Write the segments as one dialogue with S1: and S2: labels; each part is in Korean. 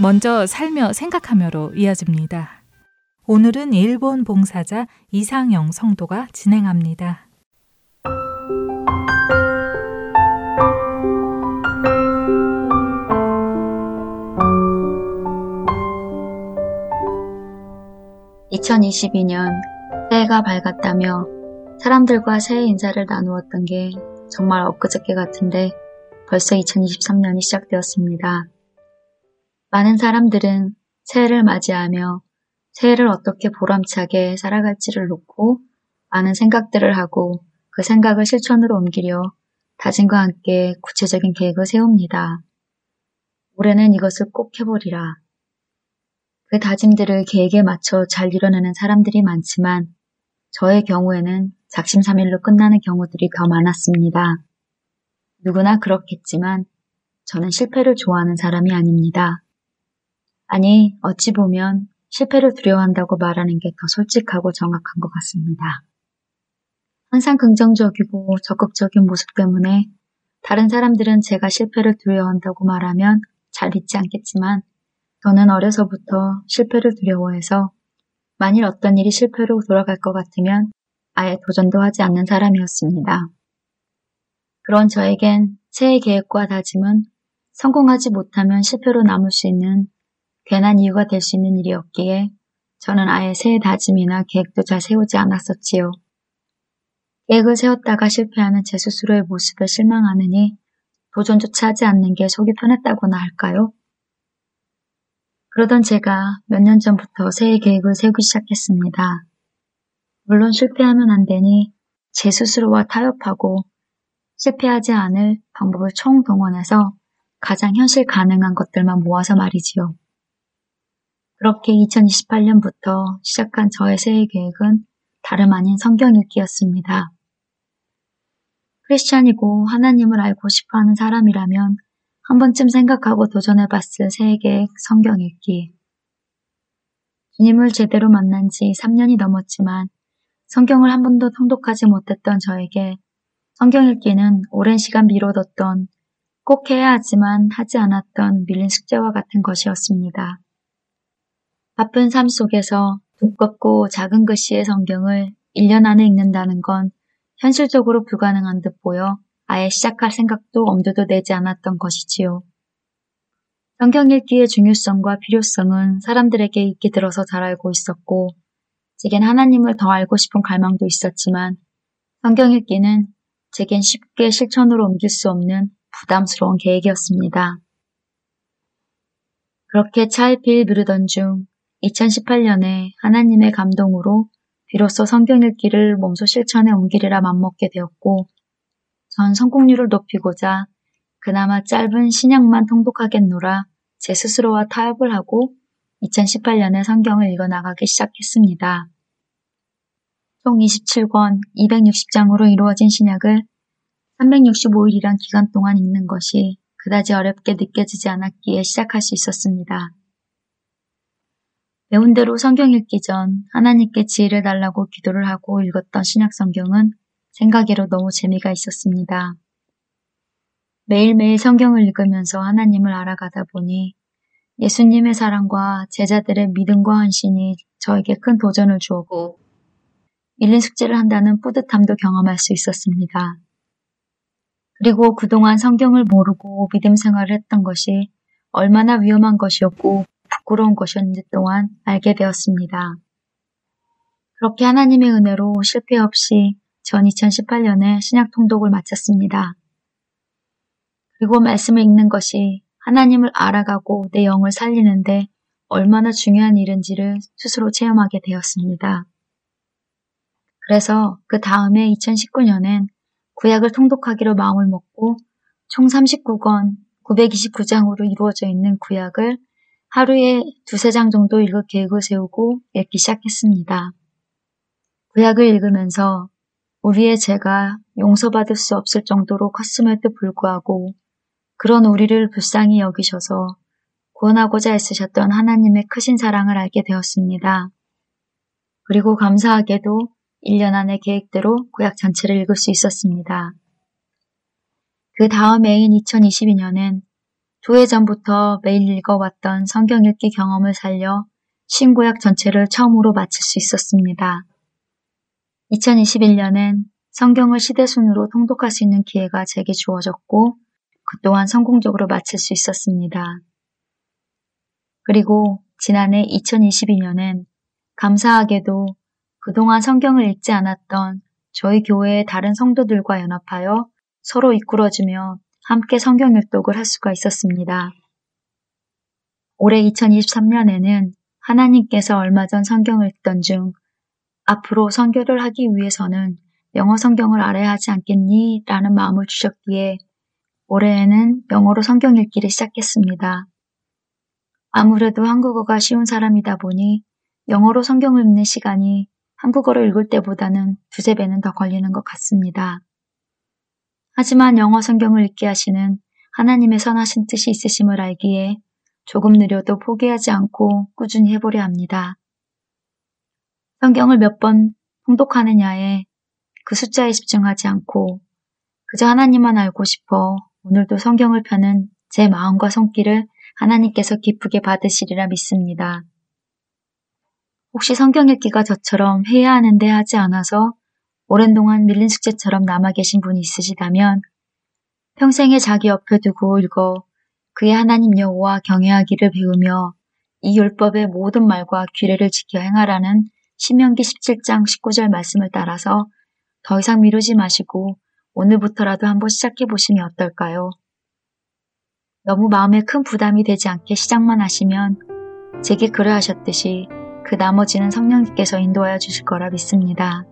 S1: 먼저 살며 생각하며로 이어집니다. 오늘은 일본 봉사자 이상영 성도가 진행합니다.
S2: 2022년 새해가 밝았다며 사람들과 새해 인사를 나누었던 게 정말 엊그저께 같은데 벌써 2023년이 시작되었습니다. 많은 사람들은 새해를 맞이하며 새해를 어떻게 보람차게 살아갈지를 놓고 많은 생각들을 하고 그 생각을 실천으로 옮기려 다짐과 함께 구체적인 계획을 세웁니다. 올해는 이것을 꼭 해보리라. 그 다짐들을 계획에 맞춰 잘 이뤄내는 사람들이 많지만 저의 경우에는 작심삼일로 끝나는 경우들이 더 많았습니다. 누구나 그렇겠지만 저는 실패를 좋아하는 사람이 아닙니다. 아니, 어찌 보면 실패를 두려워한다고 말하는 게 더 솔직하고 정확한 것 같습니다. 항상 긍정적이고 적극적인 모습 때문에 다른 사람들은 제가 실패를 두려워한다고 말하면 잘 믿지 않겠지만 저는 어려서부터 실패를 두려워해서 만일 어떤 일이 실패로 돌아갈 것 같으면 아예 도전도 하지 않는 사람이었습니다. 그런 저에겐 새해 계획과 다짐은 성공하지 못하면 실패로 남을 수 있는 괜한 이유가 될 수 있는 일이었기에 저는 아예 새해 다짐이나 계획도 잘 세우지 않았었지요. 계획을 세웠다가 실패하는 제 스스로의 모습에 실망하느니 도전조차 하지 않는 게 속이 편했다고나 할까요? 그러던 제가 몇 년 전부터 새해 계획을 세우기 시작했습니다. 물론 실패하면 안 되니 제 스스로와 타협하고 실패하지 않을 방법을 총동원해서 가장 현실 가능한 것들만 모아서 말이지요. 그렇게 2028년부터 시작한 저의 새해 계획은 다름 아닌 성경 읽기였습니다. 크리스찬이고 하나님을 알고 싶어 하는 사람이라면 한 번쯤 생각하고 도전해 봤을 세계 성경 읽기. 주님을 제대로 만난 지 3년이 넘었지만 성경을 한 번도 통독하지 못했던 저에게 성경 읽기는 오랜 시간 미뤄뒀던 꼭 해야 하지만 하지 않았던 밀린 숙제와 같은 것이었습니다. 바쁜 삶 속에서 두껍고 작은 글씨의 성경을 1년 안에 읽는다는 건 현실적으로 불가능한 듯 보여 아예 시작할 생각도 엄두도 내지 않았던 것이지요. 성경 읽기의 중요성과 필요성은 사람들에게 익히 들어서 잘 알고 있었고, 제겐 하나님을 더 알고 싶은 갈망도 있었지만, 성경 읽기는 제겐 쉽게 실천으로 옮길 수 없는 부담스러운 계획이었습니다. 그렇게 차일피일 미루던 중 2018년에 하나님의 감동으로 비로소 성경 읽기를 몸소 실천에 옮기리라 맘먹게 되었고, 전 성공률을 높이고자 그나마 짧은 신약만 통독하겠노라 제 스스로와 타협을 하고 2018년에 성경을 읽어 나가기 시작했습니다. 총 27권 260장으로 이루어진 신약을 365일이란 기간 동안 읽는 것이 그다지 어렵게 느껴지지 않았기에 시작할 수 있었습니다. 배운 대로 성경 읽기 전 하나님께 지혜를 달라고 기도를 하고 읽었던 신약 성경은 생각에로 너무 재미가 있었습니다. 매일매일 성경을 읽으면서 하나님을 알아가다 보니 예수님의 사랑과 제자들의 믿음과 헌신이 저에게 큰 도전을 주었고 밀린 숙제를 한다는 뿌듯함도 경험할 수 있었습니다. 그리고 그동안 성경을 모르고 믿음 생활을 했던 것이 얼마나 위험한 것이었고 부끄러운 것이었는지 또한 알게 되었습니다. 그렇게 하나님의 은혜로 실패 없이 전 2018년에 신약 통독을 마쳤습니다. 그리고 말씀을 읽는 것이 하나님을 알아가고 내 영을 살리는데 얼마나 중요한 일인지를 스스로 체험하게 되었습니다. 그래서 그 다음에 2019년엔 구약을 통독하기로 마음을 먹고 총 39권 929장으로 이루어져 있는 구약을 하루에 두세 장 정도 읽을 계획을 세우고 읽기 시작했습니다. 구약을 읽으면서 우리의 죄가 용서받을 수 없을 정도로 컸음에도 불구하고 그런 우리를 불쌍히 여기셔서 구원하고자 애쓰셨던 하나님의 크신 사랑을 알게 되었습니다. 그리고 감사하게도 1년 안의 계획대로 구약 전체를 읽을 수 있었습니다. 그 다음 해인 2022년엔 두해 전부터 매일 읽어왔던 성경 읽기 경험을 살려 신구약 전체를 처음으로 마칠 수 있었습니다. 2021년엔 성경을 시대순으로 통독할 수 있는 기회가 제게 주어졌고 그 또한 성공적으로 마칠 수 있었습니다. 그리고 지난해 2022년엔 감사하게도 그동안 성경을 읽지 않았던 저희 교회의 다른 성도들과 연합하여 서로 이끌어주며 함께 성경 읽독을 할 수가 있었습니다. 올해 2023년에는 하나님께서 얼마 전 성경을 읽던 중 앞으로 선교를 하기 위해서는 영어 성경을 알아야 하지 않겠니? 라는 마음을 주셨기에 올해에는 영어로 성경 읽기를 시작했습니다. 아무래도 한국어가 쉬운 사람이다 보니 영어로 성경을 읽는 시간이 한국어를 읽을 때보다는 두세 배는 더 걸리는 것 같습니다. 하지만 영어 성경을 읽게 하시는 하나님의 선하신 뜻이 있으심을 알기에 조금 느려도 포기하지 않고 꾸준히 해보려 합니다. 성경을 몇 번 통독하느냐에 그 숫자에 집중하지 않고 그저 하나님만 알고 싶어 오늘도 성경을 펴는 제 마음과 손길을 하나님께서 기쁘게 받으시리라 믿습니다. 혹시 성경 읽기가 저처럼 해야 하는데 하지 않아서 오랜 동안 밀린 숙제처럼 남아 계신 분이 있으시다면 평생에 자기 옆에 두고 읽어 그의 하나님 여호와 경외하기를 배우며 이 율법의 모든 말과 규례를 지켜 행하라는 신명기 17장 19절 말씀을 따라서 더 이상 미루지 마시고 오늘부터라도 한번 시작해 보시면 어떨까요? 너무 마음에 큰 부담이 되지 않게 시작만 하시면 제게 그래 하셨듯이 그 나머지는 성령님께서 인도하여 주실 거라 믿습니다.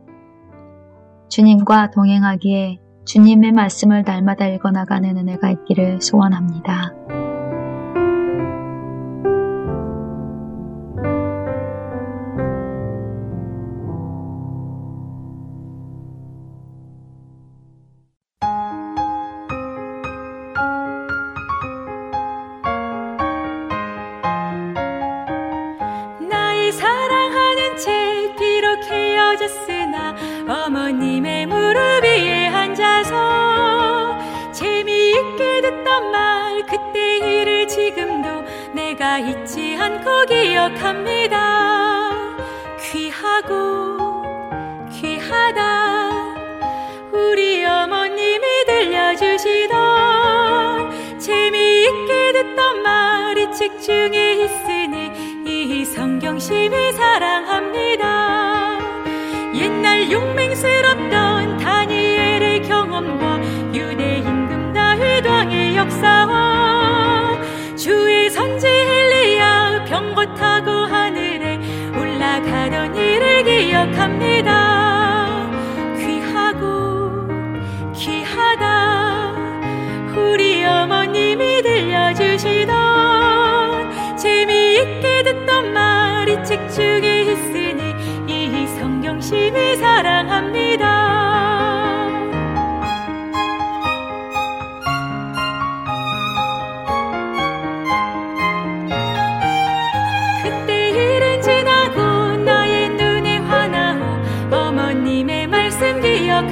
S2: 주님과 동행하기에 주님의 말씀을 날마다 읽어나가는 은혜가 있기를 소원합니다.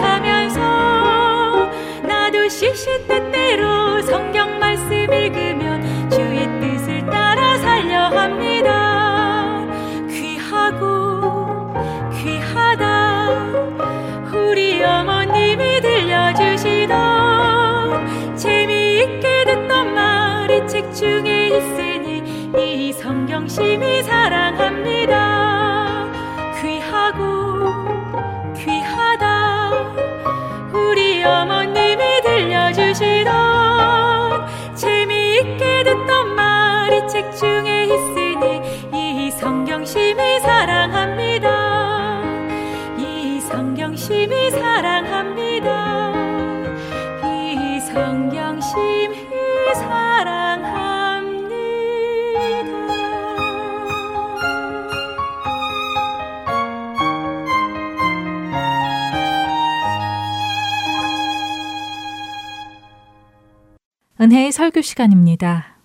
S1: 기억하면서 나도 시시때때로 성경 말씀 읽으면 주의 뜻을 따라 살려 합니다. 귀하고 귀하다 우리 어머님이 들려주시던 재미있게 듣던 말이 책 중에 있으니 이 성경심이 사랑합니다. 자식 중에 있으니 이 성경 심히 사랑합니다. 이 성경 심히 사랑합니다. 이 성경 심히 사랑합니다. 은혜의 설교 시간입니다.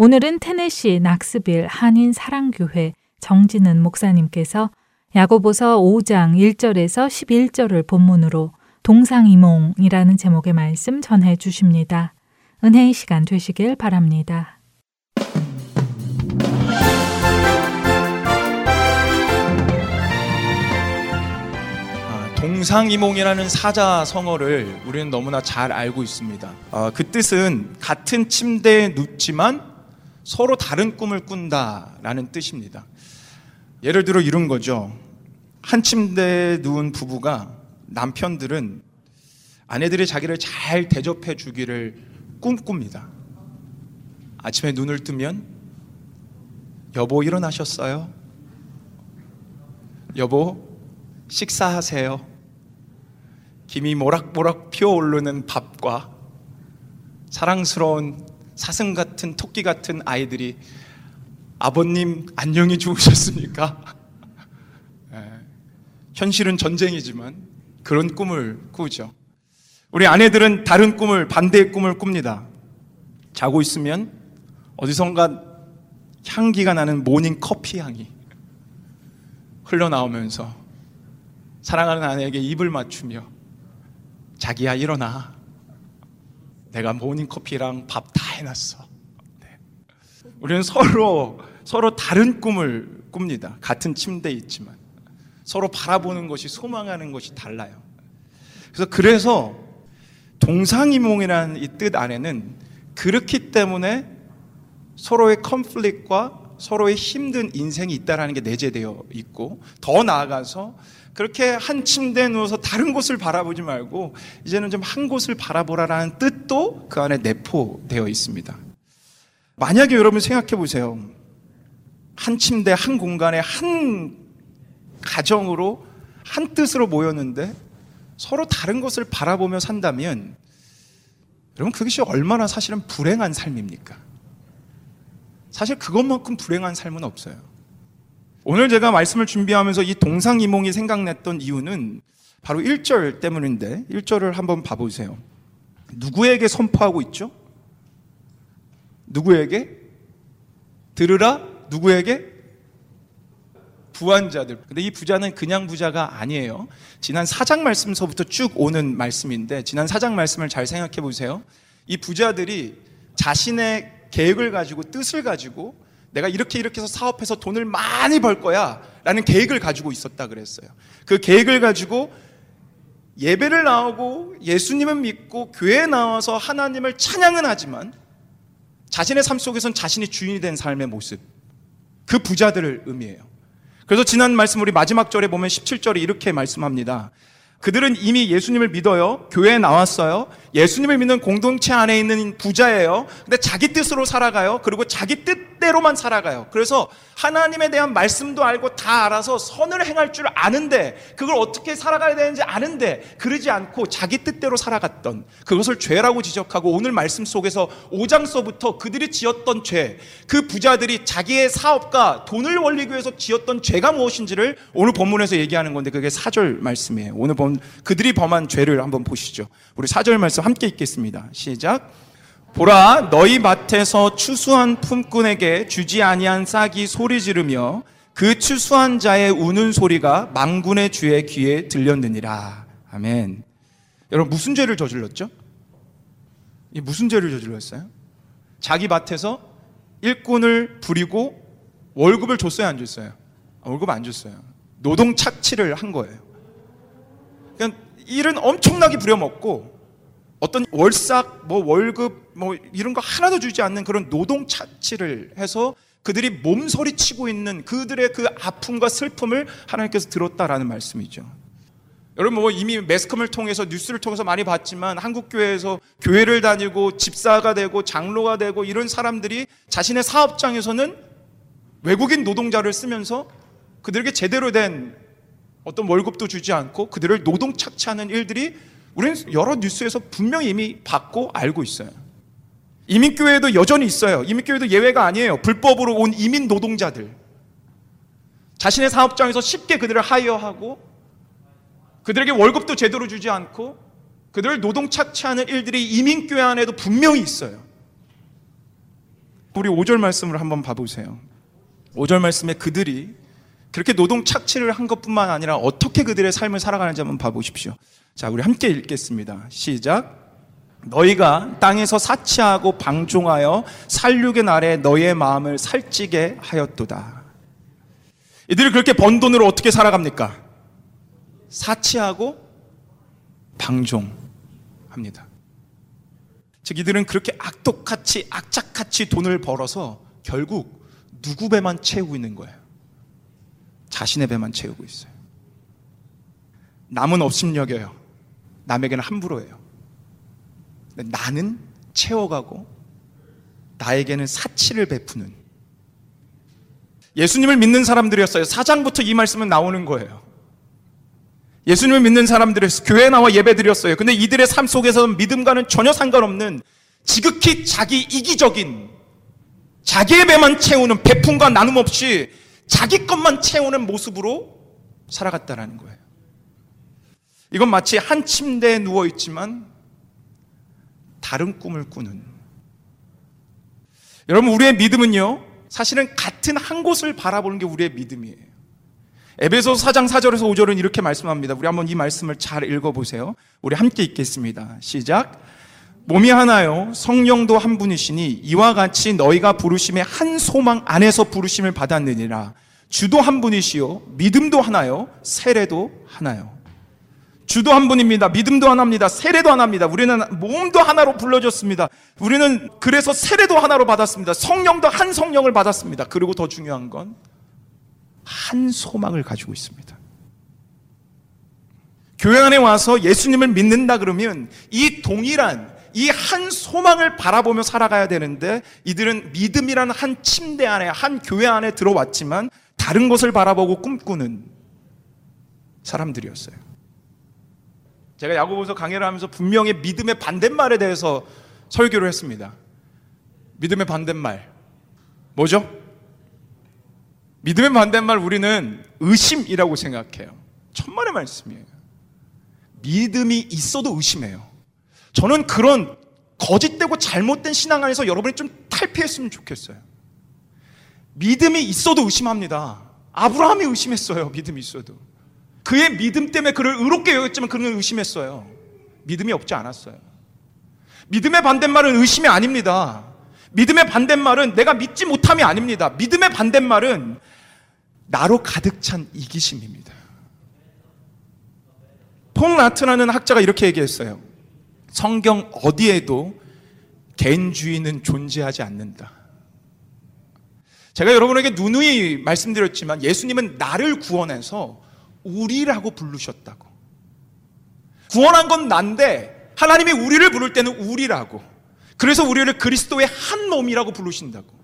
S1: 오늘은 테네시 낙스빌 한인 사랑교회 정진은 목사님께서 야고보서 5장 1절에서 11절을 본문으로 동상이몽이라는 제목의 말씀 전해 주십니다. 은혜의 시간 되시길 바랍니다.
S3: 아, 동상이몽이라는 사자성어를 우리는 너무나 잘 알고 있습니다. 아, 그 뜻은 같은 침대에 눕지만 서로 다른 꿈을 꾼다라는 뜻입니다. 예를 들어 이런 거죠. 한 침대에 누운 부부가 남편들은 아내들이 자기를 잘 대접해 주기를 꿈꿉니다. 아침에 눈을 뜨면 여보 일어나셨어요? 여보 식사하세요. 김이 모락모락 피어오르는 밥과 사랑스러운 사슴 같은 토끼 같은 아이들이 아버님 안녕히 주무셨습니까? 예, 현실은 전쟁이지만 그런 꿈을 꾸죠. 우리 아내들은 다른 꿈을 반대의 꿈을 꿉니다. 자고 있으면 어디선가 향기가 나는 모닝 커피 향이 흘러나오면서 사랑하는 아내에게 입을 맞추며 자기야 일어나 내가 모닝 커피랑 밥 다 해놨어. 네. 우리는 서로 서로 다른 꿈을 꿉니다. 같은 침대에 있지만 서로 바라보는 것이 소망하는 것이 달라요. 그래서 그래서 동상이몽이라는 이 뜻 안에는 그렇기 때문에 서로의 conflict과 서로의 힘든 인생이 있다라는 게 내재되어 있고 더 나아가서 그렇게 한 침대에 누워서 다른 곳을 바라보지 말고 이제는 좀 한 곳을 바라보라라는 뜻도 그 안에 내포되어 있습니다. 만약에 여러분 생각해 보세요. 한 침대, 한 공간에 한 가정으로 한 뜻으로 모였는데 서로 다른 것을 바라보며 산다면 여러분 그것이 얼마나 사실은 불행한 삶입니까? 사실 그것만큼 불행한 삶은 없어요. 오늘 제가 말씀을 준비하면서 이 동상이몽이 생각났던 이유는 바로 1절 때문인데 1절을 한번 봐보세요. 누구에게 선포하고 있죠? 누구에게? 들으라? 누구에게? 부한자들. 근데 이 부자는 그냥 부자가 아니에요. 지난 사장 말씀서부터 쭉 오는 말씀인데 지난 사장 말씀을 잘 생각해 보세요. 이 부자들이 자신의 계획을 가지고 뜻을 가지고 내가 이렇게 이렇게 해서 사업해서 돈을 많이 벌 거야 라는 계획을 가지고 있었다 그랬어요. 그 계획을 가지고 예배를 나오고 예수님을 믿고 교회에 나와서 하나님을 찬양은 하지만 자신의 삶 속에선 자신이 주인이 된 삶의 모습. 그 부자들을 의미해요. 그래서 지난 말씀 우리 마지막 절에 보면 17절에 이렇게 말씀합니다. 그들은 이미 예수님을 믿어요. 교회에 나왔어요. 예수님을 믿는 공동체 안에 있는 부자예요. 근데 자기 뜻으로 살아가요. 그리고 자기 뜻대로만 살아가요. 그래서 하나님에 대한 말씀도 알고 다 알아서 선을 행할 줄 아는데 그걸 어떻게 살아가야 되는지 아는데 그러지 않고 자기 뜻대로 살아갔던 그것을 죄라고 지적하고 오늘 말씀 속에서 5장서부터 그들이 지었던 죄, 그 부자들이 자기의 사업과 돈을 벌리기 위해서 지었던 죄가 무엇인지를 오늘 본문에서 얘기하는 건데 그게 4절 말씀이에요. 오늘 본 그들이 범한 죄를 한번 보시죠. 우리 4절 말씀 함께 읽겠습니다. 시작. 보라 너희 밭에서 추수한 품꾼에게 주지 아니한 싹이 소리 지르며 그 추수한 자의 우는 소리가 망군의 주의 귀에 들렸느니라. 아멘. 여러분 무슨 죄를 저질렀죠? 이 무슨 죄를 저질렀어요? 자기 밭에서 일꾼을 부리고 월급을 줬어요, 안 줬어요? 아, 월급 안 줬어요. 노동 착취를 한 거예요. 일은 엄청나게 부려먹고 어떤 월삭, 뭐 월급, 뭐 이런 거 하나도 주지 않는 그런 노동 착취를 해서 그들이 몸서리 치고 있는 그들의 그 아픔과 슬픔을 하나님께서 들었다라는 말씀이죠. 여러분 뭐 이미 매스컴을 통해서 뉴스를 통해서 많이 봤지만 한국 교회에서 교회를 다니고 집사가 되고 장로가 되고 이런 사람들이 자신의 사업장에서는 외국인 노동자를 쓰면서 그들에게 제대로 된 어떤 월급도 주지 않고 그들을 노동 착취하는 일들이 우리는 여러 뉴스에서 분명히 이미 받고 알고 있어요. 이민교회도 여전히 있어요. 이민교회도 예외가 아니에요. 불법으로 온 이민 노동자들. 자신의 사업장에서 쉽게 그들을 하이어하고 그들에게 월급도 제대로 주지 않고 그들 노동 착취하는 일들이 이민교회 안에도 분명히 있어요. 우리 5절 말씀을 한번 봐보세요. 5절 말씀에 그들이 그렇게 노동 착취를 한 것뿐만 아니라 어떻게 그들의 삶을 살아가는지 한번 봐보십시오. 자, 우리 함께 읽겠습니다. 시작. 너희가 땅에서 사치하고 방종하여 살육의 날에 너희의 마음을 살찌게 하였도다. 이들이 그렇게 번 돈으로 어떻게 살아갑니까? 사치하고 방종합니다. 즉 이들은 그렇게 악독같이 악착같이 돈을 벌어서 결국 누구 배만 채우고 있는 거예요. 자신의 배만 채우고 있어요. 남은 업심여겨요. 남에게는 함부로 해요. 나는 채워가고 나에게는 사치를 베푸는 예수님을 믿는 사람들이었어요. 사장부터 이 말씀은 나오는 거예요. 예수님을 믿는 사람들이 교회 나와 예배 드렸어요. 근데 이들의 삶 속에서는 믿음과는 전혀 상관없는 지극히 자기 이기적인 자기의 배만 채우는 배품과 나눔 없이 자기 것만 채우는 모습으로 살아갔다라는 거예요. 이건 마치 한 침대에 누워 있지만 다른 꿈을 꾸는. 여러분, 우리의 믿음은요, 사실은 같은 한 곳을 바라보는 게 우리의 믿음이에요. 에베소 4장 4절에서 5절은 이렇게 말씀합니다. 우리 한번 이 말씀을 잘 읽어보세요. 우리 함께 읽겠습니다. 시작. 몸이 하나요. 성령도 한 분이시니 이와 같이 너희가 부르심의 한 소망 안에서 부르심을 받았느니라. 주도 한 분이시요. 믿음도 하나요. 세례도 하나요. 주도 한 분입니다. 믿음도 하나입니다. 세례도 하나입니다. 우리는 몸도 하나로 불러졌습니다. 우리는 그래서 세례도 하나로 받았습니다. 성령도 한 성령을 받았습니다. 그리고 더 중요한 건 한 소망을 가지고 있습니다. 교회 안에 와서 예수님을 믿는다 그러면 이 동일한 이 한 소망을 바라보며 살아가야 되는데 이들은 믿음이라는 한 침대 안에 한 교회 안에 들어왔지만 다른 것을 바라보고 꿈꾸는 사람들이었어요. 제가 야고보서 강의를 하면서 분명히 믿음의 반대말에 대해서 설교를 했습니다. 믿음의 반대말. 뭐죠? 믿음의 반대말 우리는 의심이라고 생각해요. 천만의 말씀이에요. 믿음이 있어도 의심해요. 저는 그런 거짓되고 잘못된 신앙 안에서 여러분이 좀 탈피했으면 좋겠어요. 믿음이 있어도 의심합니다. 아브라함이 의심했어요. 믿음이 있어도. 그의 믿음 때문에 그를 의롭게 여겼지만 그는 의심했어요. 믿음이 없지 않았어요. 믿음의 반대말은 의심이 아닙니다. 믿음의 반대말은 내가 믿지 못함이 아닙니다. 믿음의 반대말은 나로 가득 찬 이기심입니다. 폴 나트라는 학자가 이렇게 얘기했어요. 성경 어디에도 개인주의는 존재하지 않는다. 제가 여러분에게 누누이 말씀드렸지만 예수님은 나를 구원해서 우리라고 부르셨다고. 구원한 건 난데 하나님이 우리를 부를 때는 우리라고. 그래서 우리를 그리스도의 한 몸이라고 부르신다고.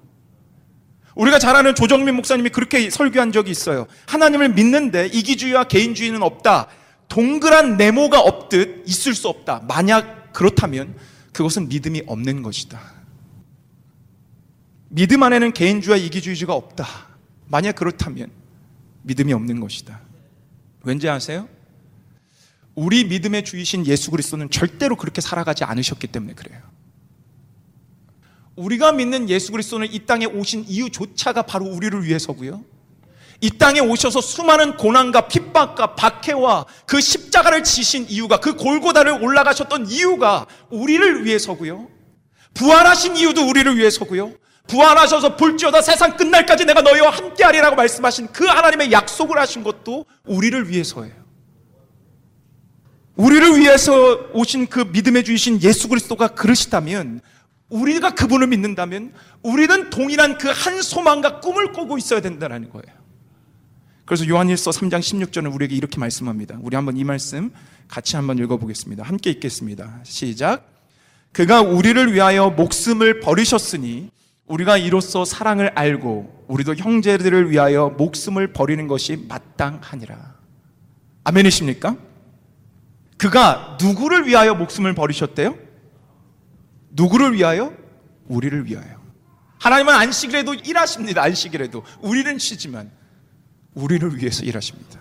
S3: 우리가 잘 아는 조정민 목사님이 그렇게 설교한 적이 있어요. 하나님을 믿는데 이기주의와 개인주의는 없다. 동그란 네모가 없듯 있을 수 없다. 만약 그렇다면 그것은 믿음이 없는 것이다. 믿음 안에는 개인주의와 이기주의가 없다. 만약 그렇다면 믿음이 없는 것이다. 왠지 아세요? 우리 믿음의 주이신 예수 그리스도는 절대로 그렇게 살아가지 않으셨기 때문에 그래요. 우리가 믿는 예수 그리스도는 이 땅에 오신 이유조차가 바로 우리를 위해서고요. 이 땅에 오셔서 수많은 고난과 핍박과 박해와 그 십자가를 지신 이유가 그 골고다를 올라가셨던 이유가 우리를 위해서고요. 부활하신 이유도 우리를 위해서고요. 부활하셔서 볼지어다 세상 끝날까지 내가 너희와 함께하리라고 말씀하신 그 하나님의 약속을 하신 것도 우리를 위해서예요. 우리를 위해서 오신 그 믿음의 주이신 예수 그리스도가 그러시다면 우리가 그분을 믿는다면 우리는 동일한 그 한 소망과 꿈을 꾸고 있어야 된다는 거예요. 그래서 요한일서 3장 16절은 우리에게 이렇게 말씀합니다. 우리 한번 이 말씀 같이 한번 읽어보겠습니다. 함께 읽겠습니다. 시작. 그가 우리를 위하여 목숨을 버리셨으니 우리가 이로써 사랑을 알고 우리도 형제들을 위하여 목숨을 버리는 것이 마땅하니라. 아멘이십니까? 그가 누구를 위하여 목숨을 버리셨대요? 누구를 위하여? 우리를 위하여. 하나님은 안식일에도 일하십니다. 안식일에도. 우리는 쉬지만 우리를 위해서 일하십니다.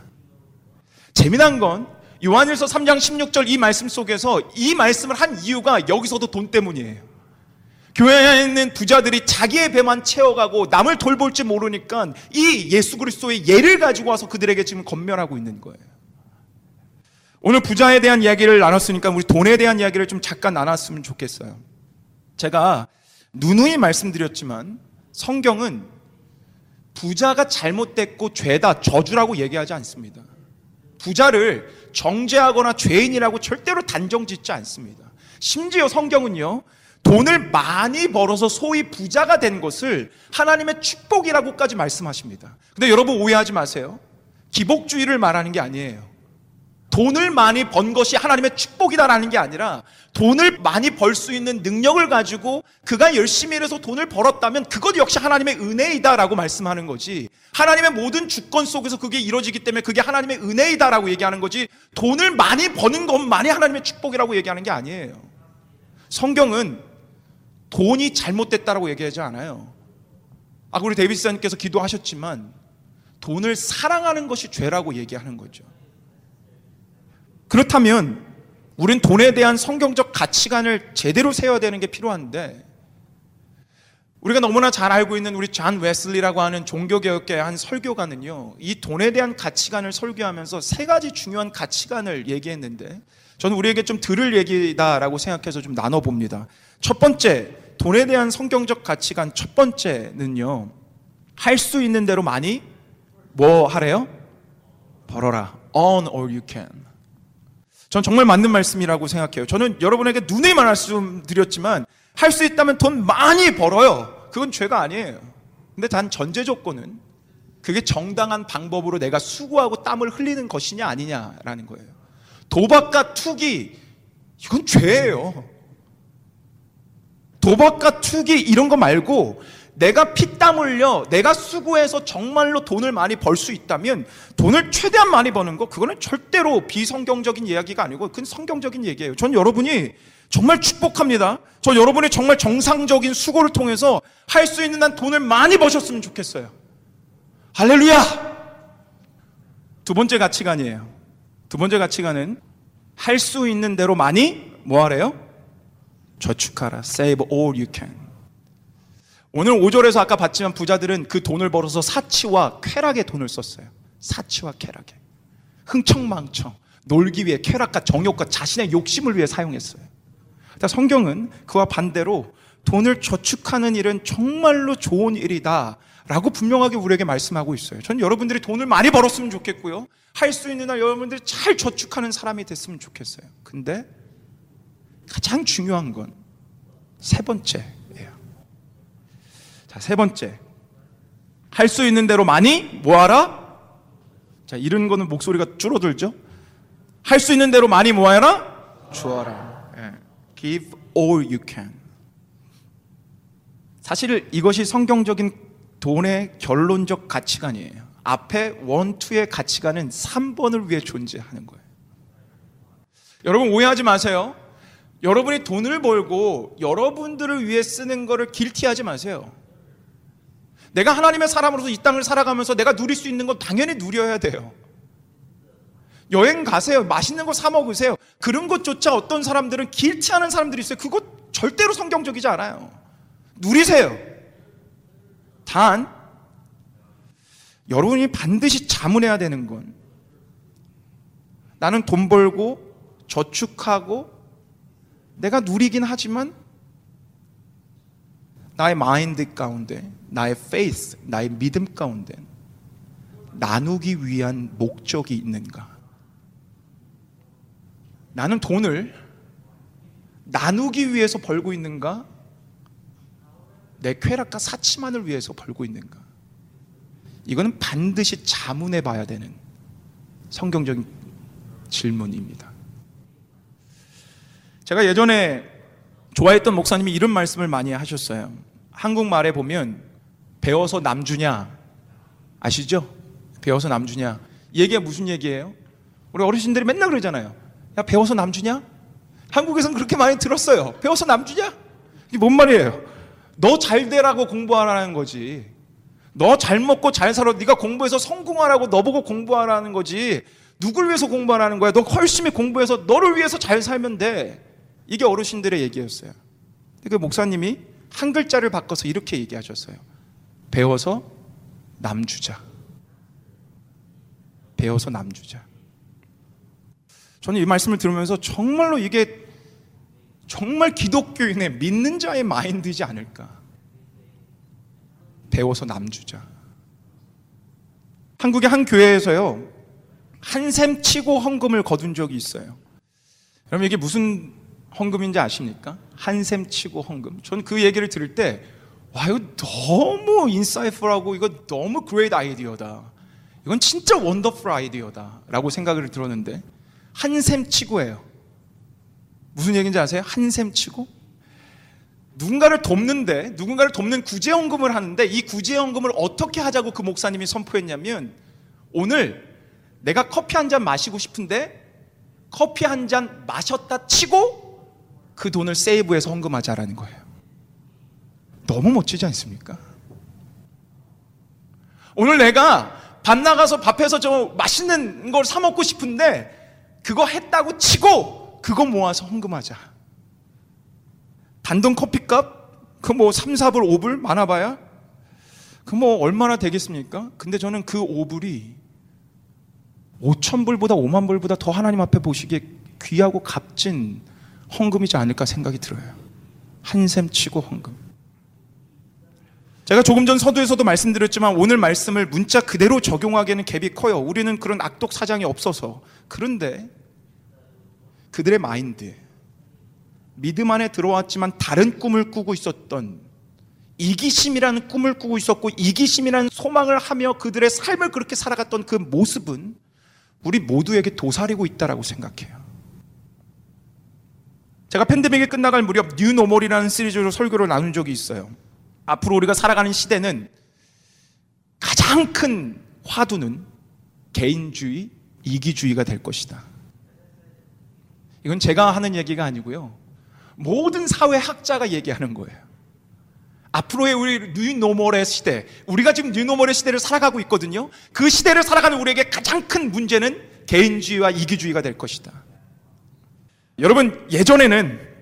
S3: 재미난 건 요한일서 3장 16절 이 말씀 속에서 이 말씀을 한 이유가 여기서도 돈 때문이에요. 교회에 있는 부자들이 자기의 배만 채워가고 남을 돌볼 줄 모르니까 이 예수 그리스도의 예를 가지고 와서 그들에게 지금 건멸하고 있는 거예요. 오늘 부자에 대한 이야기를 나눴으니까 우리 돈에 대한 이야기를 좀 잠깐 나눴으면 좋겠어요. 제가 누누이 말씀드렸지만 성경은 부자가 잘못됐고 죄다 저주라고 얘기하지 않습니다. 부자를 정죄하거나 죄인이라고 절대로 단정 짓지 않습니다. 심지어 성경은요, 돈을 많이 벌어서 소위 부자가 된 것을 하나님의 축복이라고까지 말씀하십니다. 근데 여러분 오해하지 마세요. 기복주의를 말하는 게 아니에요. 돈을 많이 번 것이 하나님의 축복이다라는 게 아니라 돈을 많이 벌 수 있는 능력을 가지고 그가 열심히 일해서 돈을 벌었다면 그것 역시 하나님의 은혜이다라고 말씀하는 거지. 하나님의 모든 주권 속에서 그게 이루어지기 때문에 그게 하나님의 은혜이다라고 얘기하는 거지. 돈을 많이 버는 것만이 하나님의 축복이라고 얘기하는 게 아니에요. 성경은 돈이 잘못됐다라고 얘기하지 않아요. 아까 우리 데이비스님께서 기도하셨지만 돈을 사랑하는 것이 죄라고 얘기하는 거죠. 그렇다면 우린 돈에 대한 성경적 가치관을 제대로 세워야 되는 게 필요한데 우리가 너무나 잘 알고 있는 우리 잔 웨슬리라고 하는 종교개혁계의 한 설교가는요, 이 돈에 대한 가치관을 설교하면서 세 가지 중요한 가치관을 얘기했는데, 저는 우리에게 좀 들을 얘기다라고 생각해서 좀 나눠봅니다. 첫 번째, 돈에 대한 성경적 가치관 첫 번째는요, 할 수 있는 대로 많이 뭐 하래요? 벌어라. Earn all you can. 전 정말 맞는 말씀이라고 생각해요. 저는 여러분에게 눈에 말씀드렸지만 할 수 있다면 돈 많이 벌어요. 그건 죄가 아니에요. 근데 단 전제 조건은 그게 정당한 방법으로 내가 수고하고 땀을 흘리는 것이냐 아니냐라는 거예요. 도박과 투기 이건 죄예요. 도박과 투기 이런 거 말고 내가 피땀 흘려 내가 수고해서 정말로 돈을 많이 벌 수 있다면 돈을 최대한 많이 버는 거 그거는 절대로 비성경적인 이야기가 아니고 그건 성경적인 얘기예요. 전 여러분이 정말 축복합니다. 저 여러분이 정말 정상적인 수고를 통해서 할 수 있는 한 돈을 많이 버셨으면 좋겠어요. 할렐루야! 두 번째 가치관이에요. 두 번째 가치관은 할 수 있는 대로 많이 뭐 하래요? 저축하라. Save all you can. 오늘 5절에서 아까 봤지만 부자들은 그 돈을 벌어서 사치와 쾌락에 돈을 썼어요. 사치와 쾌락에. 흥청망청. 놀기 위해 쾌락과 정욕과 자신의 욕심을 위해 사용했어요. 성경은 그와 반대로 돈을 저축하는 일은 정말로 좋은 일이다. 라고 분명하게 우리에게 말씀하고 있어요. 전 여러분들이 돈을 많이 벌었으면 좋겠고요. 할 수 있는 한 여러분들이 잘 저축하는 사람이 됐으면 좋겠어요. 근데 가장 중요한 건 세 번째예요. 자, 세 번째. 할 수 있는 대로 많이 모아라. 자, 이런 거는 목소리가 줄어들죠? 할 수 있는 대로 많이 모아라. 주어라. 예. Give all you can. 사실 이것이 성경적인 돈의 결론적 가치관이에요. 앞에 원, 투의 가치관은 3번을 위해 존재하는 거예요. 여러분 오해하지 마세요. 여러분이 돈을 벌고 여러분들을 위해 쓰는 것을 길티하지 마세요. 내가 하나님의 사람으로서 이 땅을 살아가면서 내가 누릴 수 있는 건 당연히 누려야 돼요. 여행 가세요. 맛있는 거 사 먹으세요. 그런 것조차 어떤 사람들은 길티하는 사람들이 있어요. 그것 절대로 성경적이지 않아요. 누리세요. 단 여러분이 반드시 자문해야 되는 건 나는 돈 벌고 저축하고 내가 누리긴 하지만 나의 마인드 가운데, 나의 faith, 나의 믿음 가운데 나누기 위한 목적이 있는가? 나는 돈을 나누기 위해서 벌고 있는가? 내 쾌락과 사치만을 위해서 벌고 있는가? 이거는 반드시 자문해 봐야 되는 성경적인 질문입니다. 제가 예전에 좋아했던 목사님이 이런 말씀을 많이 하셨어요. 한국말에 보면 배워서 남주냐 아시죠? 배워서 남주냐 이 얘기가 무슨 얘기예요? 우리 어르신들이 맨날 그러잖아요. 야 배워서 남주냐? 한국에서는 그렇게 많이 들었어요. 배워서 남주냐? 이게 뭔 말이에요? 너 잘 되라고 공부하라는 거지. 너 잘 먹고 잘 살아. 네가 공부해서 성공하라고 너 보고 공부하라는 거지. 누굴 위해서 공부하라는 거야? 너 열심히 공부해서 너를 위해서 잘 살면 돼. 이게 어르신들의 얘기였어요. 그 목사님이 한 글자를 바꿔서 이렇게 얘기하셨어요. 배워서 남주자. 배워서 남주자. 저는 이 말씀을 들으면서 정말로 이게 정말 기독교인의 믿는 자의 마인드이지 않을까. 배워서 남주자. 한국의 한 교회에서요, 한 셈 치고 헌금을 거둔 적이 있어요. 여러분, 이게 무슨 헌금인지 아십니까? 한 셈 치고 헌금. 저는 그 얘기를 들을 때, 와, 이거 너무 insightful하고 이거 너무 great idea다. 이건 진짜 wonderful idea다. 라고 생각을 들었는데, 한샘 치고예요. 무슨 얘기인지 아세요? 한샘 치고? 누군가를 돕는데, 누군가를 돕는 구제헌금을 하는데, 이 구제헌금을 어떻게 하자고 그 목사님이 선포했냐면, 오늘 내가 커피 한 잔 마시고 싶은데, 커피 한 잔 마셨다 치고, 그 돈을 세이브해서 헌금하자라는 거예요. 너무 멋지지 않습니까? 오늘 내가 밥 나가서 밥해서 저 맛있는 걸 사 먹고 싶은데 그거 했다고 치고 그거 모아서 헌금하자. 단돈 커피값 그 뭐 3, 4불, 5불 많아봐야 그 뭐 얼마나 되겠습니까? 근데 저는 그 5불이 5천 불보다 5만 불보다 더 하나님 앞에 보시기에 귀하고 값진 헌금이지 않을까 생각이 들어요. 한샘 치고 헌금. 제가 조금 전 서두에서도 말씀드렸지만 오늘 말씀을 문자 그대로 적용하기에는 갭이 커요. 우리는 그런 악독 사장이 없어서. 그런데 그들의 마인드, 믿음 안에 들어왔지만 다른 꿈을 꾸고 있었던 이기심이라는 꿈을 꾸고 있었고 이기심이라는 소망을 하며 그들의 삶을 그렇게 살아갔던 그 모습은 우리 모두에게 도사리고 있다라고 생각해요. 제가 팬데믹이 끝나갈 무렵 뉴노멀이라는 시리즈로 설교를 나눈 적이 있어요. 앞으로 우리가 살아가는 시대는 가장 큰 화두는 개인주의, 이기주의가 될 것이다. 이건 제가 하는 얘기가 아니고요. 모든 사회학자가 얘기하는 거예요. 앞으로의 우리 뉴노멀의 시대, 우리가 지금 뉴노멀의 시대를 살아가고 있거든요. 그 시대를 살아가는 우리에게 가장 큰 문제는 개인주의와 이기주의가 될 것이다. 여러분, 예전에는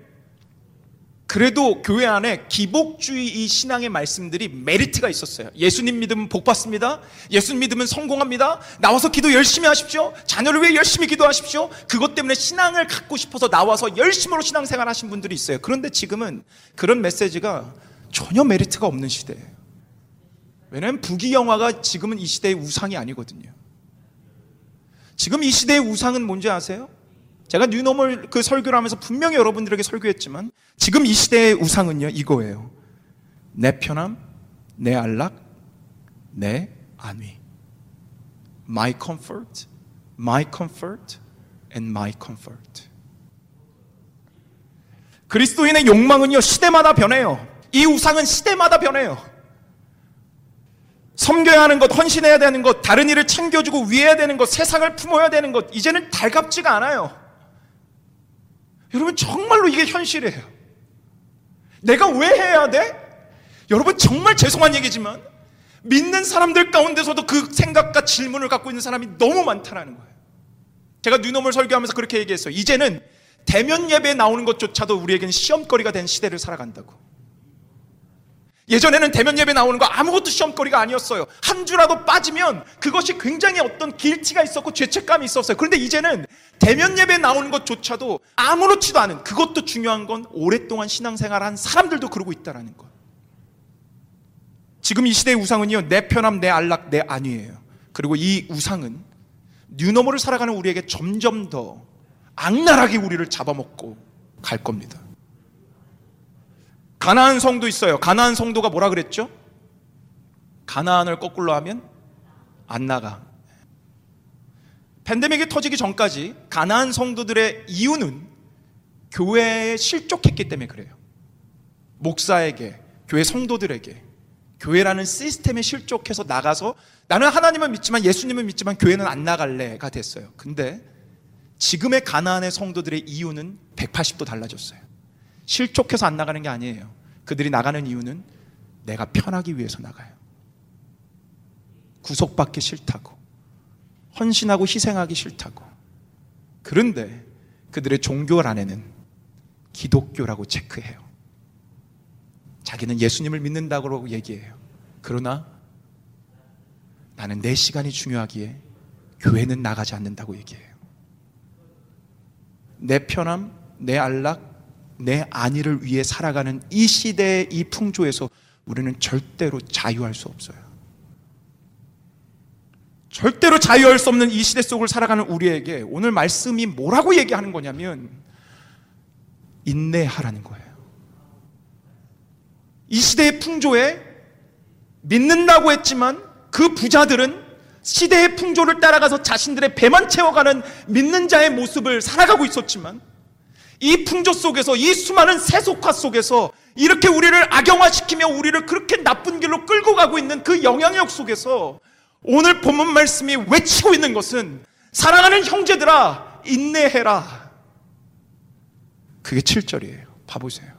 S3: 그래도 교회 안에 기복주의 이 신앙의 말씀들이 메리트가 있었어요. 예수님 믿으면 복 받습니다. 예수님 믿으면 성공합니다. 나와서 기도 열심히 하십시오. 자녀를 위해 열심히 기도하십시오. 그것 때문에 신앙을 갖고 싶어서 나와서 열심으로 신앙생활 하신 분들이 있어요. 그런데 지금은 그런 메시지가 전혀 메리트가 없는 시대예요. 왜냐하면 부귀영화가 지금은 이 시대의 우상이 아니거든요. 지금 이 시대의 우상은 뭔지 아세요? 제가 뉴노멀 그 설교를 하면서 분명히 여러분들에게 설교했지만 지금 이 시대의 우상은요 이거예요. 내 편함, 내 안락, 내 안위. My comfort, my comfort, and my comfort. 그리스도인의 욕망은요 시대마다 변해요. 이 우상은 시대마다 변해요. 섬겨야 하는 것, 헌신해야 되는 것, 다른 일을 챙겨주고 위해야 되는 것, 세상을 품어야 되는 것, 이제는 달갑지가 않아요. 여러분 정말로 이게 현실이에요. 내가 왜 해야 돼? 여러분 정말 죄송한 얘기지만 믿는 사람들 가운데서도 그 생각과 질문을 갖고 있는 사람이 너무 많다라는 거예요. 제가 뉴노멀 설교하면서 그렇게 얘기했어요. 이제는 대면 예배에 나오는 것조차도 우리에게는 시험거리가 된 시대를 살아간다고. 예전에는 대면 예배 나오는 거 아무것도 시험거리가 아니었어요. 한 주라도 빠지면 그것이 굉장히 어떤 길티가 있었고 죄책감이 있었어요. 그런데 이제는 대면 예배 나오는 것조차도 아무렇지도 않은 그것도 중요한 건 오랫동안 신앙생활 한 사람들도 그러고 있다라는 것. 지금 이 시대의 우상은요, 내 편함, 내 안락, 내 안위예요. 그리고 이 우상은 뉴너멀을 살아가는 우리에게 점점 더 악랄하게 우리를 잡아먹고 갈 겁니다. 가나안 성도 있어요. 가나안 성도가 뭐라 그랬죠? 가나안을 거꾸로 하면 안 나가. 팬데믹이 터지기 전까지 가나안 성도들의 이유는 교회에 실족했기 때문에 그래요. 목사에게, 교회 성도들에게, 교회라는 시스템에 실족해서 나가서 나는 하나님은 믿지만 예수님은 믿지만 교회는 안 나갈래가 됐어요. 근데 지금의 가나안의 성도들의 이유는 180도 달라졌어요. 실족해서 안 나가는 게 아니에요. 그들이 나가는 이유는 내가 편하기 위해서 나가요. 구속받기 싫다고. 헌신하고 희생하기 싫다고. 그런데 그들의 종교 안에는 기독교라고 체크해요. 자기는 예수님을 믿는다고 얘기해요. 그러나 나는 내 시간이 중요하기에 교회는 나가지 않는다고 얘기해요. 내 편함, 내 안락, 내 안위를 위해 살아가는 이 시대의 이 풍조에서 우리는 절대로 자유할 수 없어요. 절대로 자유할 수 없는 이 시대 속을 살아가는 우리에게 오늘 말씀이 뭐라고 얘기하는 거냐면 인내하라는 거예요. 이 시대의 풍조에 믿는다고 했지만 그 부자들은 시대의 풍조를 따라가서 자신들의 배만 채워가는 믿는 자의 모습을 살아가고 있었지만 이 풍조 속에서 이 수많은 세속화 속에서 이렇게 우리를 악영화시키며 우리를 그렇게 나쁜 길로 끌고 가고 있는 그 영향력 속에서 오늘 본문 말씀이 외치고 있는 것은 사랑하는 형제들아 인내해라. 그게 7절이에요. 봐보세요.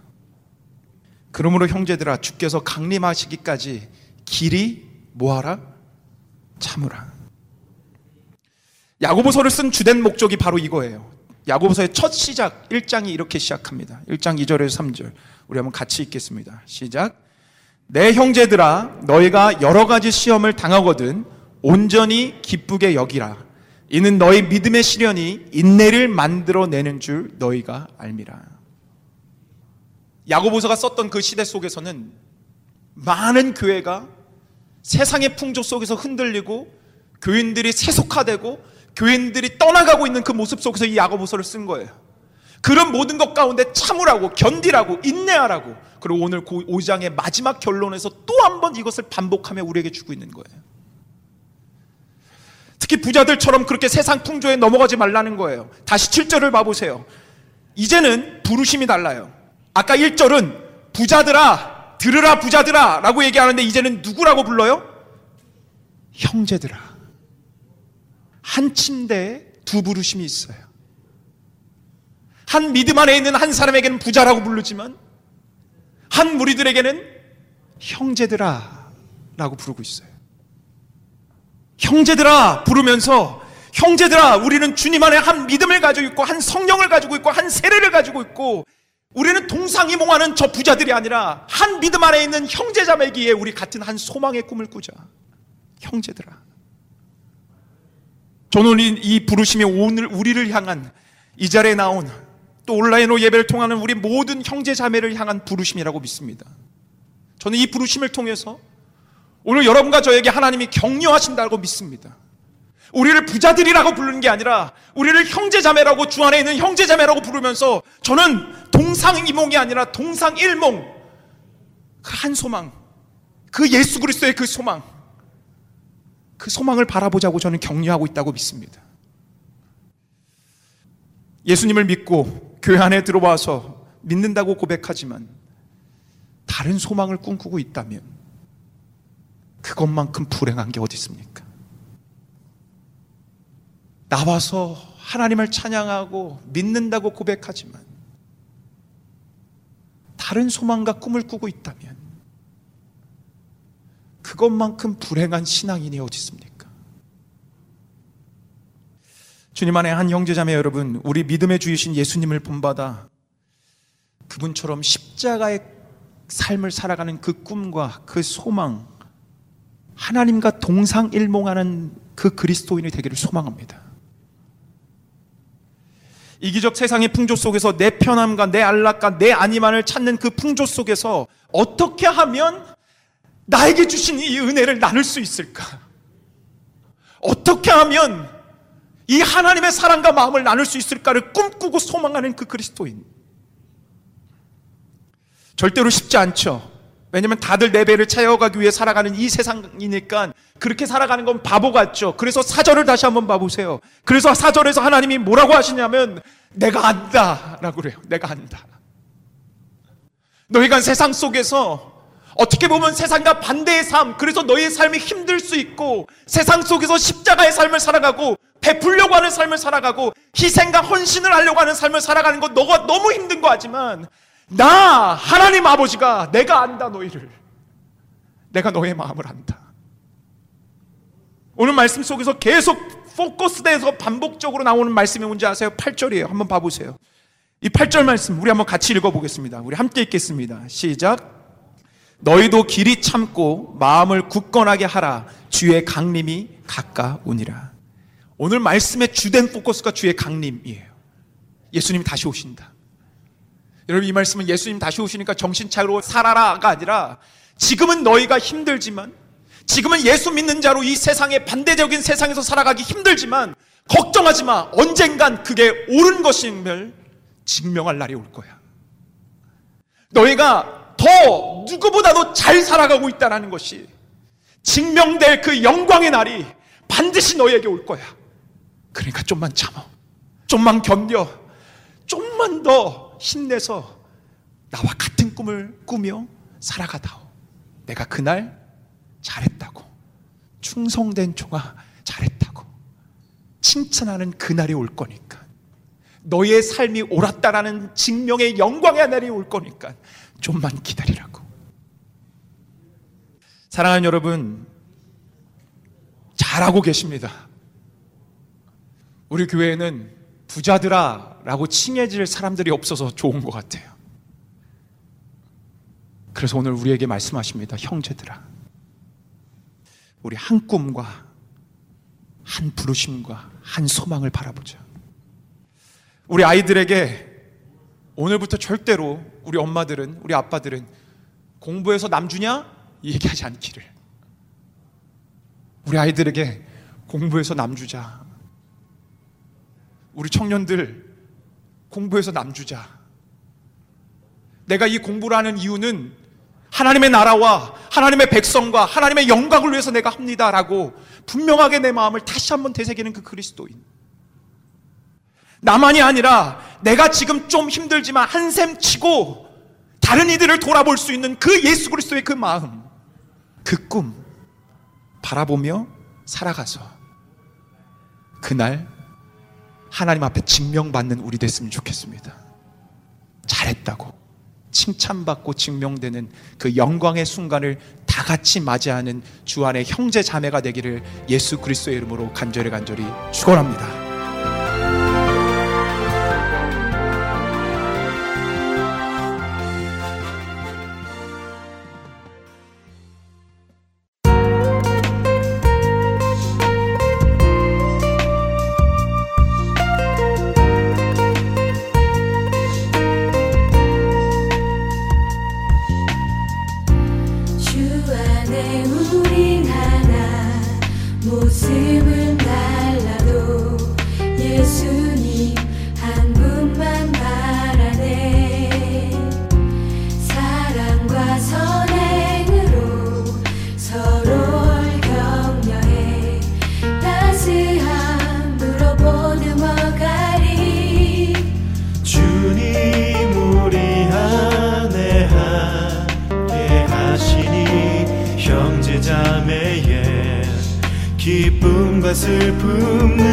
S3: 그러므로 형제들아 주께서 강림하시기까지 길이 뭐하라? 참으라. 야고보서를 쓴 주된 목적이 바로 이거예요. 야고보서의 첫 시작 1장이 이렇게 시작합니다. 1장 2절에서 3절. 우리 한번 같이 읽겠습니다. 시작. 내 형제들아 너희가 여러 가지 시험을 당하거든 온전히 기쁘게 여기라. 이는 너희 믿음의 시련이 인내를 만들어내는 줄 너희가 알미라. 야고보서가 썼던 그 시대 속에서는 많은 교회가 세상의 풍조 속에서 흔들리고 교인들이 세속화되고 교인들이 떠나가고 있는 그 모습 속에서 이 야고보서를 쓴 거예요. 그런 모든 것 가운데 참으라고 견디라고 인내하라고 그리고 오늘 5장의 그 마지막 결론에서 또 한 번 이것을 반복하며 우리에게 주고 있는 거예요. 특히 부자들처럼 그렇게 세상 풍조에 넘어가지 말라는 거예요. 다시 7절을 봐보세요. 이제는 부르심이 달라요. 아까 1절은 부자들아, 들으라 부자들아 라고 얘기하는데 이제는 누구라고 불러요? 형제들아. 한 침대에 두 부르심이 있어요. 한 믿음 안에 있는 한 사람에게는 부자라고 부르지만 한 무리들에게는 형제들아 라고 부르고 있어요. 형제들아 부르면서 형제들아 우리는 주님 안에 한 믿음을 가지고 있고 한 성령을 가지고 있고 한 세례를 가지고 있고 우리는 동상이몽하는 저 부자들이 아니라 한 믿음 안에 있는 형제자매기에 우리 같은 한 소망의 꿈을 꾸자. 형제들아. 저는 이 부르심이 오늘 우리를 향한 이 자리에 나온 또 온라인으로 예배를 통하는 우리 모든 형제자매를 향한 부르심이라고 믿습니다. 저는 이 부르심을 통해서 오늘 여러분과 저에게 하나님이 격려하신다고 믿습니다. 우리를 부자들이라고 부르는 게 아니라 우리를 형제자매라고 주 안에 있는 형제자매라고 부르면서 저는 동상이몽이 아니라 동상일몽 그 한 소망 그 예수 그리스도의 그 소망 그 소망을 바라보자고 저는 격려하고 있다고 믿습니다. 예수님을 믿고 교회 안에 들어와서 믿는다고 고백하지만 다른 소망을 꿈꾸고 있다면 그것만큼 불행한 게 어디 있습니까? 나와서 하나님을 찬양하고 믿는다고 고백하지만 다른 소망과 꿈을 꾸고 있다면 그것만큼 불행한 신앙인이 어디 있습니까? 주님 안에 한 형제자매 여러분, 우리 믿음의 주이신 예수님을 본받아 그분처럼 십자가의 삶을 살아가는 그 꿈과 그 소망, 하나님과 동상일몽하는 그 그리스도인이 되기를 소망합니다. 이기적 세상의 풍조 속에서 내 편함과 내 안락과 내 안위만을 찾는 그 풍조 속에서 어떻게 하면 나에게 주신 이 은혜를 나눌 수 있을까? 어떻게 하면 이 하나님의 사랑과 마음을 나눌 수 있을까를 꿈꾸고 소망하는 그 그리스도인. 절대로 쉽지 않죠. 왜냐면 다들 내 배를 채워가기 위해 살아가는 이 세상이니까 그렇게 살아가는 건 바보 같죠. 그래서 사절을 다시 한번 봐보세요. 그래서 사절에서 하나님이 뭐라고 하시냐면 내가 안다 라고 그래요. 내가 안다. 너희가 세상 속에서 어떻게 보면 세상과 반대의 삶, 그래서 너희의 삶이 힘들 수 있고 세상 속에서 십자가의 삶을 살아가고 베풀려고 하는 삶을 살아가고 희생과 헌신을 하려고 하는 삶을 살아가는 거 너가 너무 힘든 거 하지만 나 하나님 아버지가 내가 안다 너희를 내가 너의 마음을 안다 오늘 말씀 속에서 계속 포커스돼서 반복적으로 나오는 말씀이 뭔지 아세요? 8절이에요. 한번 봐보세요. 이 8절 말씀 우리 한번 같이 읽어보겠습니다. 우리 함께 읽겠습니다. 시작. 너희도 길이 참고 마음을 굳건하게 하라. 주의 강림이 가까우니라. 오늘 말씀의 주된 포커스가 주의 강림이에요. 예수님이 다시 오신다. 여러분 이 말씀은 예수님 다시 오시니까 정신 차리고 살아라가 아니라 지금은 너희가 힘들지만 지금은 예수 믿는 자로 이 세상의 반대적인 세상에서 살아가기 힘들지만 걱정하지 마. 언젠간 그게 옳은 것임을 증명할 날이 올 거야. 너희가 더 누구보다도 잘 살아가고 있다는 것이 증명될 그 영광의 날이 반드시 너희에게 올 거야. 그러니까 좀만 참아. 좀만 견뎌. 좀만 더 힘내서 나와 같은 꿈을 꾸며 살아가다오. 내가 그날 잘했다고. 충성된 종아 잘했다고. 칭찬하는 그날이 올 거니까. 너의 삶이 옳았다라는 증명의 영광의 날이 올 거니까 좀만 기다리라고. 사랑하는 여러분, 잘하고 계십니다. 우리 교회에는 부자들아 라고 칭해질 사람들이 없어서 좋은 것 같아요. 그래서 오늘 우리에게 말씀하십니다. 형제들아. 우리 한 꿈과 한 부르심과 한 소망을 바라보자. 우리 아이들에게 오늘부터 절대로 우리 엄마들은, 우리 아빠들은 공부해서 남주냐? 얘기하지 않기를. 우리 아이들에게 공부해서 남주자. 우리 청년들 공부해서 남주자. 내가 이 공부를 하는 이유는 하나님의 나라와 하나님의 백성과 하나님의 영광을 위해서 내가 합니다라고 분명하게 내 마음을 다시 한번 되새기는 그 그리스도인. 나만이 아니라 내가 지금 좀 힘들지만 한샘 치고 다른 이들을 돌아볼 수 있는 그 예수 그리스도의 그 마음, 그 꿈 바라보며 살아가서 그날 하나님 앞에 증명받는 우리 됐으면 좋겠습니다. 잘했다고. 칭찬받고 증명되는 그 영광의 순간을 다 같이 맞이하는 주 안의 형제 자매가 되기를 예수 그리스도의 이름으로 간절히 간절히 축원합니다.
S4: 너를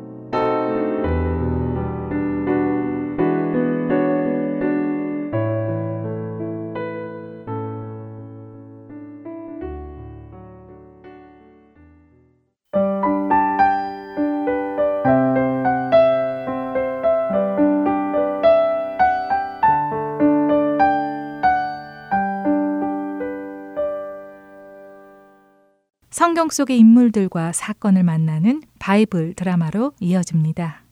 S1: 성경 속의 인물들과 사건을 만나는 바이블 드라마로 이어집니다.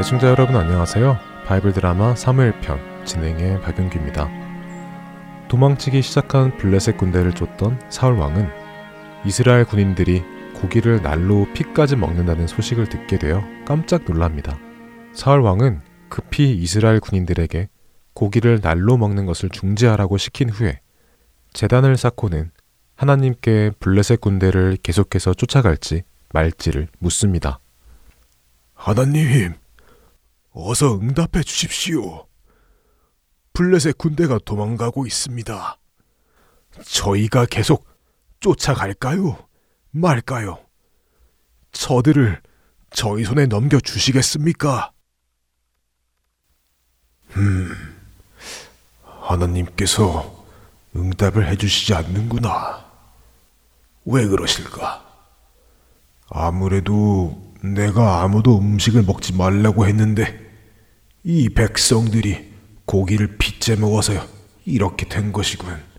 S5: 애청자 여러분 안녕하세요. 바이블 드라마 사무엘편 진행의 박윤규입니다. 도망치기 시작한 블레셋 군대를 쫓던 사울 왕은 이스라엘 군인들이 고기를 날로 피까지 먹는다는 소식을 듣게 되어 깜짝 놀랍니다. 사울 왕은 급히 이스라엘 군인들에게 고기를 날로 먹는 것을 중지하라고 시킨 후에 재단을 쌓고는 하나님께 블레셋 군대를 계속해서 쫓아갈지 말지를 묻습니다.
S6: 하나님, 어서 응답해 주십시오. 블레셋 군대가 도망가고 있습니다. 저희가 계속 쫓아갈까요? 말까요? 저들을 저희 손에 넘겨 주시겠습니까? 음, 하나님께서 응답을 해주시지 않는구나. 왜 그러실까? 아무래도 내가 아무도 음식을 먹지 말라고 했는데 이 백성들이 고기를 빚재 먹어서 이렇게 된 것이군.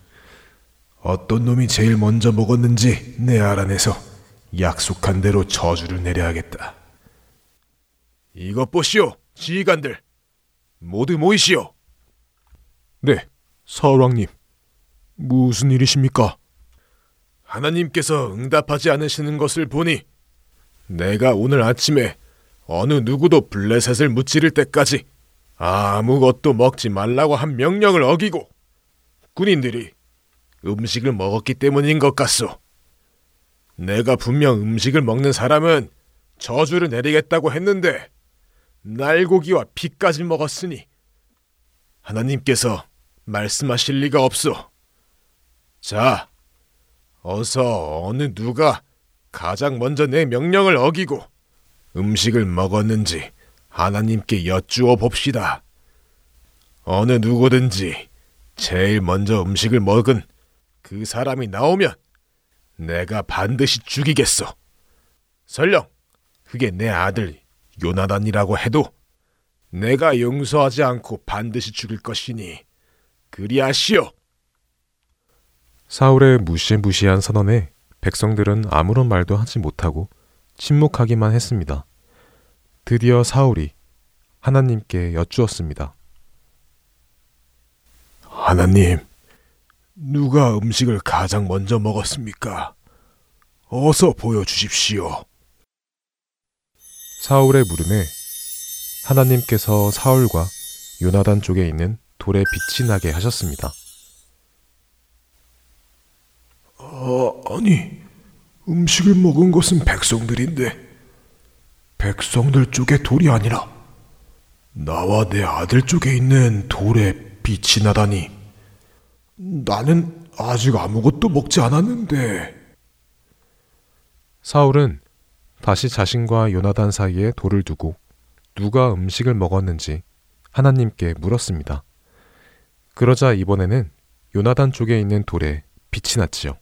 S6: 어떤 놈이 제일 먼저 먹었는지 내 알아내서 약속한 대로 저주를 내려야겠다. 이것 보시오, 지휘관들. 모두 모이시오. 네, 서왕님. 무슨 일이십니까? 하나님께서 응답하지 않으시는 것을 보니 내가 오늘 아침에 어느 누구도 블레셋을 무찌를 때까지 아무것도 먹지 말라고 한 명령을 어기고 군인들이 음식을 먹었기 때문인 것 같소. 내가 분명 음식을 먹는 사람은 저주를 내리겠다고 했는데 날고기와 피까지 먹었으니 하나님께서 말씀하실 리가 없소. 자, 어서 어느 누가 가장 먼저 내 명령을 어기고 음식을 먹었는지 하나님께 여쭈어 봅시다. 어느 누구든지 제일 먼저 음식을 먹은 그 사람이 나오면 내가 반드시 죽이겠소. 설령 그게 내 아들 요나단이라고 해도 내가 용서하지 않고 반드시 죽일 것이니 그리하시오.
S5: 사울의 무시무시한 선언에 백성들은 아무런 말도 하지 못하고 침묵하기만 했습니다. 드디어 사울이 하나님께 여쭈었습니다.
S6: 하나님, 누가 음식을 가장 먼저 먹었습니까? 어서 보여주십시오.
S5: 사울의 물음에 하나님께서 사울과 요나단 쪽에 있는 돌에 빛이 나게 하셨습니다.
S6: 아, 아니, 음식을 먹은 것은 백성들인데, 백성들 쪽에 돌이 아니라, 나와 내 아들 쪽에 있는 돌에 빛이 나다니, 나는 아직 아무것도 먹지 않았는데.
S5: 사울은 다시 자신과 요나단 사이에 돌을 두고 누가 음식을 먹었는지 하나님께 물었습니다. 그러자 이번에는 요나단 쪽에 있는 돌에 빛이 났지요.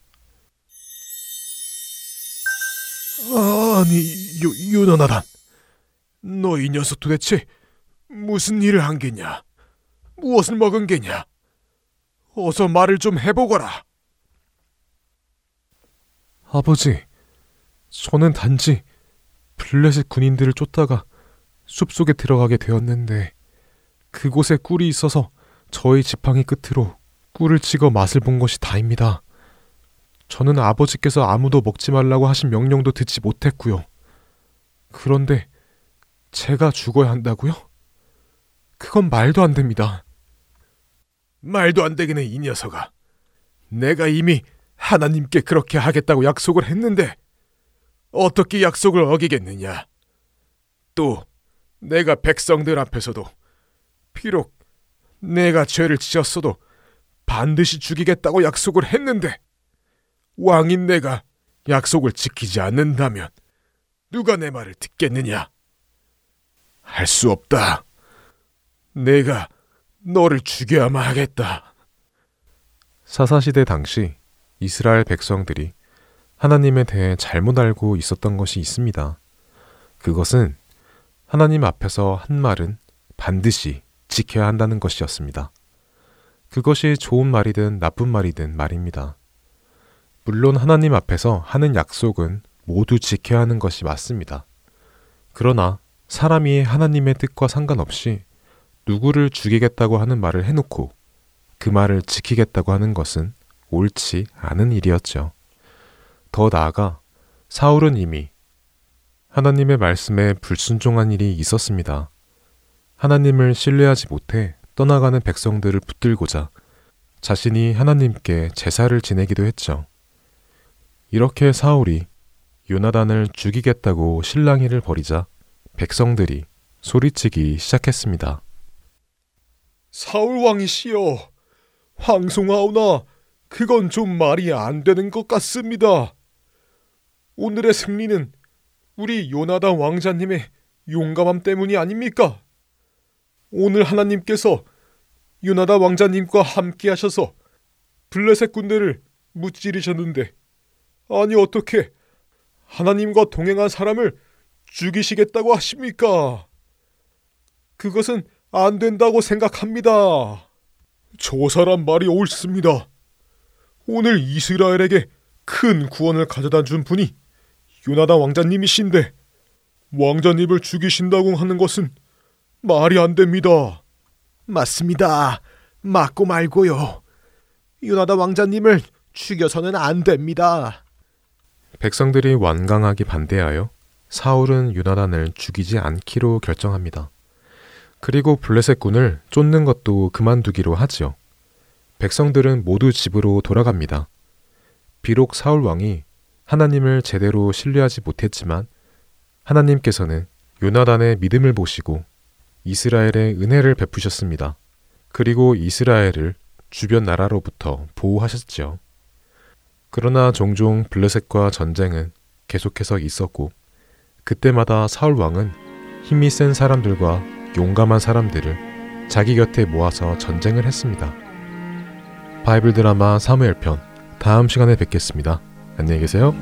S6: 아니, 요, 요나나단. 너 이 녀석 도대체 무슨 일을 한 게냐? 무엇을 먹은 게냐? 어서 말을 좀 해보거라.
S5: 아버지, 저는 단지 블레셋 군인들을 쫓다가 숲속에 들어가게 되었는데 그곳에 꿀이 있어서 저희 지팡이 끝으로 꿀을 찍어 맛을 본 것이 다입니다. 저는 아버지께서 아무도 먹지 말라고 하신 명령도 듣지 못했고요. 그런데 제가 죽어야 한다고요? 그건 말도 안 됩니다.
S6: 말도 안 되기는 이 녀석아. 내가 이미 하나님께 그렇게 하겠다고 약속을 했는데 어떻게 약속을 어기겠느냐? 또 내가 백성들 앞에서도 비록 내가 죄를 지었어도 반드시 죽이겠다고 약속을 했는데 왕인 내가 약속을 지키지 않는다면 누가 내 말을 듣겠느냐? 할 수 없다. 내가 너를 죽여야만 하겠다.
S5: 사사시대 당시 이스라엘 백성들이 하나님에 대해 잘못 알고 있었던 것이 있습니다. 그것은 하나님 앞에서 한 말은 반드시 지켜야 한다는 것이었습니다. 그것이 좋은 말이든 나쁜 말이든 말입니다. 물론 하나님 앞에서 하는 약속은 모두 지켜야 하는 것이 맞습니다. 그러나 사람이 하나님의 뜻과 상관없이 누구를 죽이겠다고 하는 말을 해놓고 그 말을 지키겠다고 하는 것은 옳지 않은 일이었죠. 더 나아가 사울은 이미 하나님의 말씀에 불순종한 일이 있었습니다. 하나님을 신뢰하지 못해 떠나가는 백성들을 붙들고자 자신이 하나님께 제사를 지내기도 했죠. 이렇게 사울이 요나단을 죽이겠다고 실랑이를 벌이자 백성들이 소리치기 시작했습니다.
S6: 사울 왕이시여, 황송하오나 그건 좀 말이 안 되는 것 같습니다. 오늘의 승리는 우리 요나단 왕자님의 용감함 때문이 아닙니까? 오늘 하나님께서 요나단 왕자님과 함께 하셔서 블레셋 군대를 무찌르셨는데 아니 어떻게 하나님과 동행한 사람을 죽이시겠다고 하십니까? 그것은 안 된다고 생각합니다. 저 사람 말이 옳습니다. 오늘 이스라엘에게 큰 구원을 가져다 준 분이 요나다 왕자님이신데 왕자님을 죽이신다고 하는 것은 말이 안 됩니다. 맞습니다. 맞고 말고요. 요나다 왕자님을 죽여서는 안 됩니다.
S5: 백성들이 완강하게 반대하여 사울은 유나단을 죽이지 않기로 결정합니다. 그리고 블레셋 군을 쫓는 것도 그만두기로 하지요. 백성들은 모두 집으로 돌아갑니다. 비록 사울 왕이 하나님을 제대로 신뢰하지 못했지만 하나님께서는 요나단의 믿음을 보시고 이스라엘의 은혜를 베푸셨습니다. 그리고 이스라엘을 주변 나라로부터 보호하셨죠. 그러나 종종 블레셋과 전쟁은 계속해서 있었고 그때마다 사울 왕은 힘이 센 사람들과 용감한 사람들을 자기 곁에 모아서 전쟁을 했습니다. 바이블 드라마 사무엘 편 다음 시간에 뵙겠습니다. 안녕히 계세요.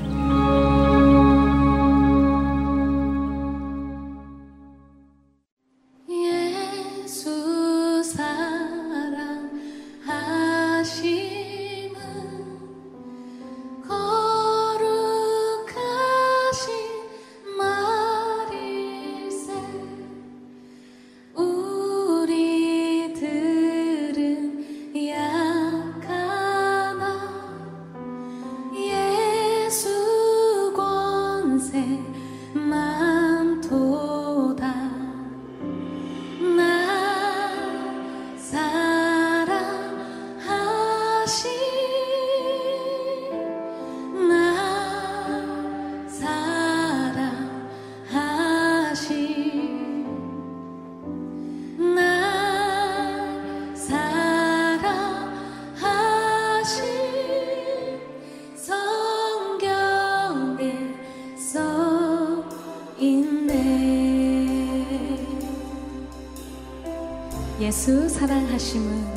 S7: 사랑하심은